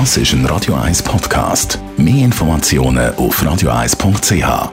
Das ist ein Radio 1 Podcast. Mehr Informationen auf radio1.ch.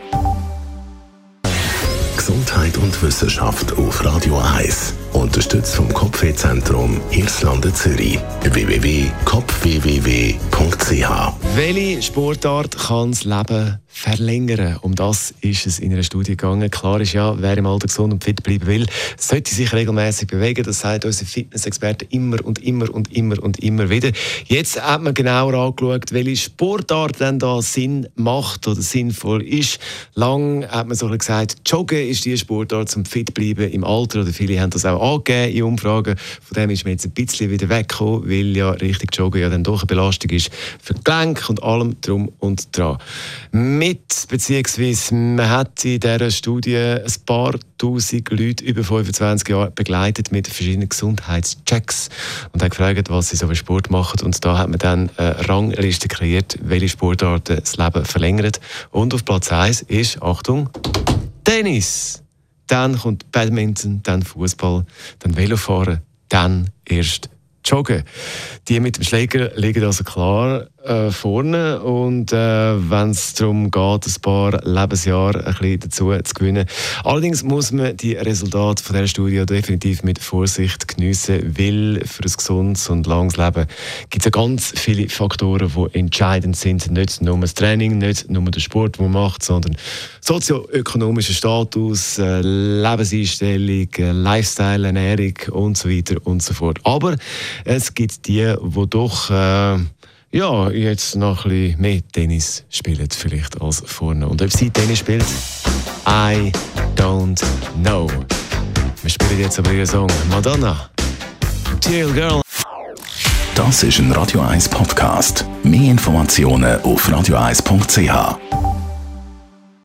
Gesundheit und Wissenschaft auf Radio 1. Unterstützt vom Kopfwehzentrum Irlande Zürich. www.kopfwww.ch Welche Sportart kann das Leben verlängern? Um das ist es in einer Studie gegangen. Klar ist ja, wer im Alter gesund und fit bleiben will, sollte sich regelmäßig bewegen. Das sagt unsere Fitnessexperten immer und immer und immer und immer wieder. Jetzt hat man genauer angeschaut, welche Sportart denn da Sinn macht oder sinnvoll ist. Lang hat man so gesagt, Joggen ist die Sportart zum fit bleiben im Alter. Oder viele haben das auch angegeben in Umfragen. Von dem ist man jetzt ein bisschen wieder weggekommen, weil ja richtig Joggen ja dann doch eine Belastung ist für die Gelenke und allem drum und dran. Mit, beziehungsweise man hat in dieser Studie ein paar tausend Leute über 25 Jahre begleitet mit verschiedenen Gesundheitschecks und hat gefragt, was sie so für Sport machen. Und da hat man dann eine Rangliste kreiert, welche Sportarten das Leben verlängern. Und auf Platz 1 ist, Achtung, Tennis. Dann kommt Badminton, dann Fußball, dann Velofahren, dann erst Joggen. Die mit dem Schläger liegen also klar äh, vorne und äh, wenn es darum geht, ein paar Lebensjahre ein bisschen dazu zu gewinnen. Allerdings muss man die Resultate von dieser Studie definitiv mit Vorsicht geniessen, weil für ein gesundes und langes Leben gibt es ja ganz viele Faktoren, die entscheidend sind. Nicht nur das Training, nicht nur der Sport, den man macht, sondern sozioökonomischer Status, äh, Lebenseinstellung, äh, Lifestyle, Ernährung und so weiter und so fort. Aber es gibt die, die doch äh, ja, jetzt noch ein bisschen mehr Tennis spielen vielleicht als vorne. Und ob sie Tennis spielt, I don't know. Wir spielen jetzt aber ihren Song Madonna, Material Girl. Das ist ein Radio 1 Podcast. Mehr Informationen auf radio1.ch.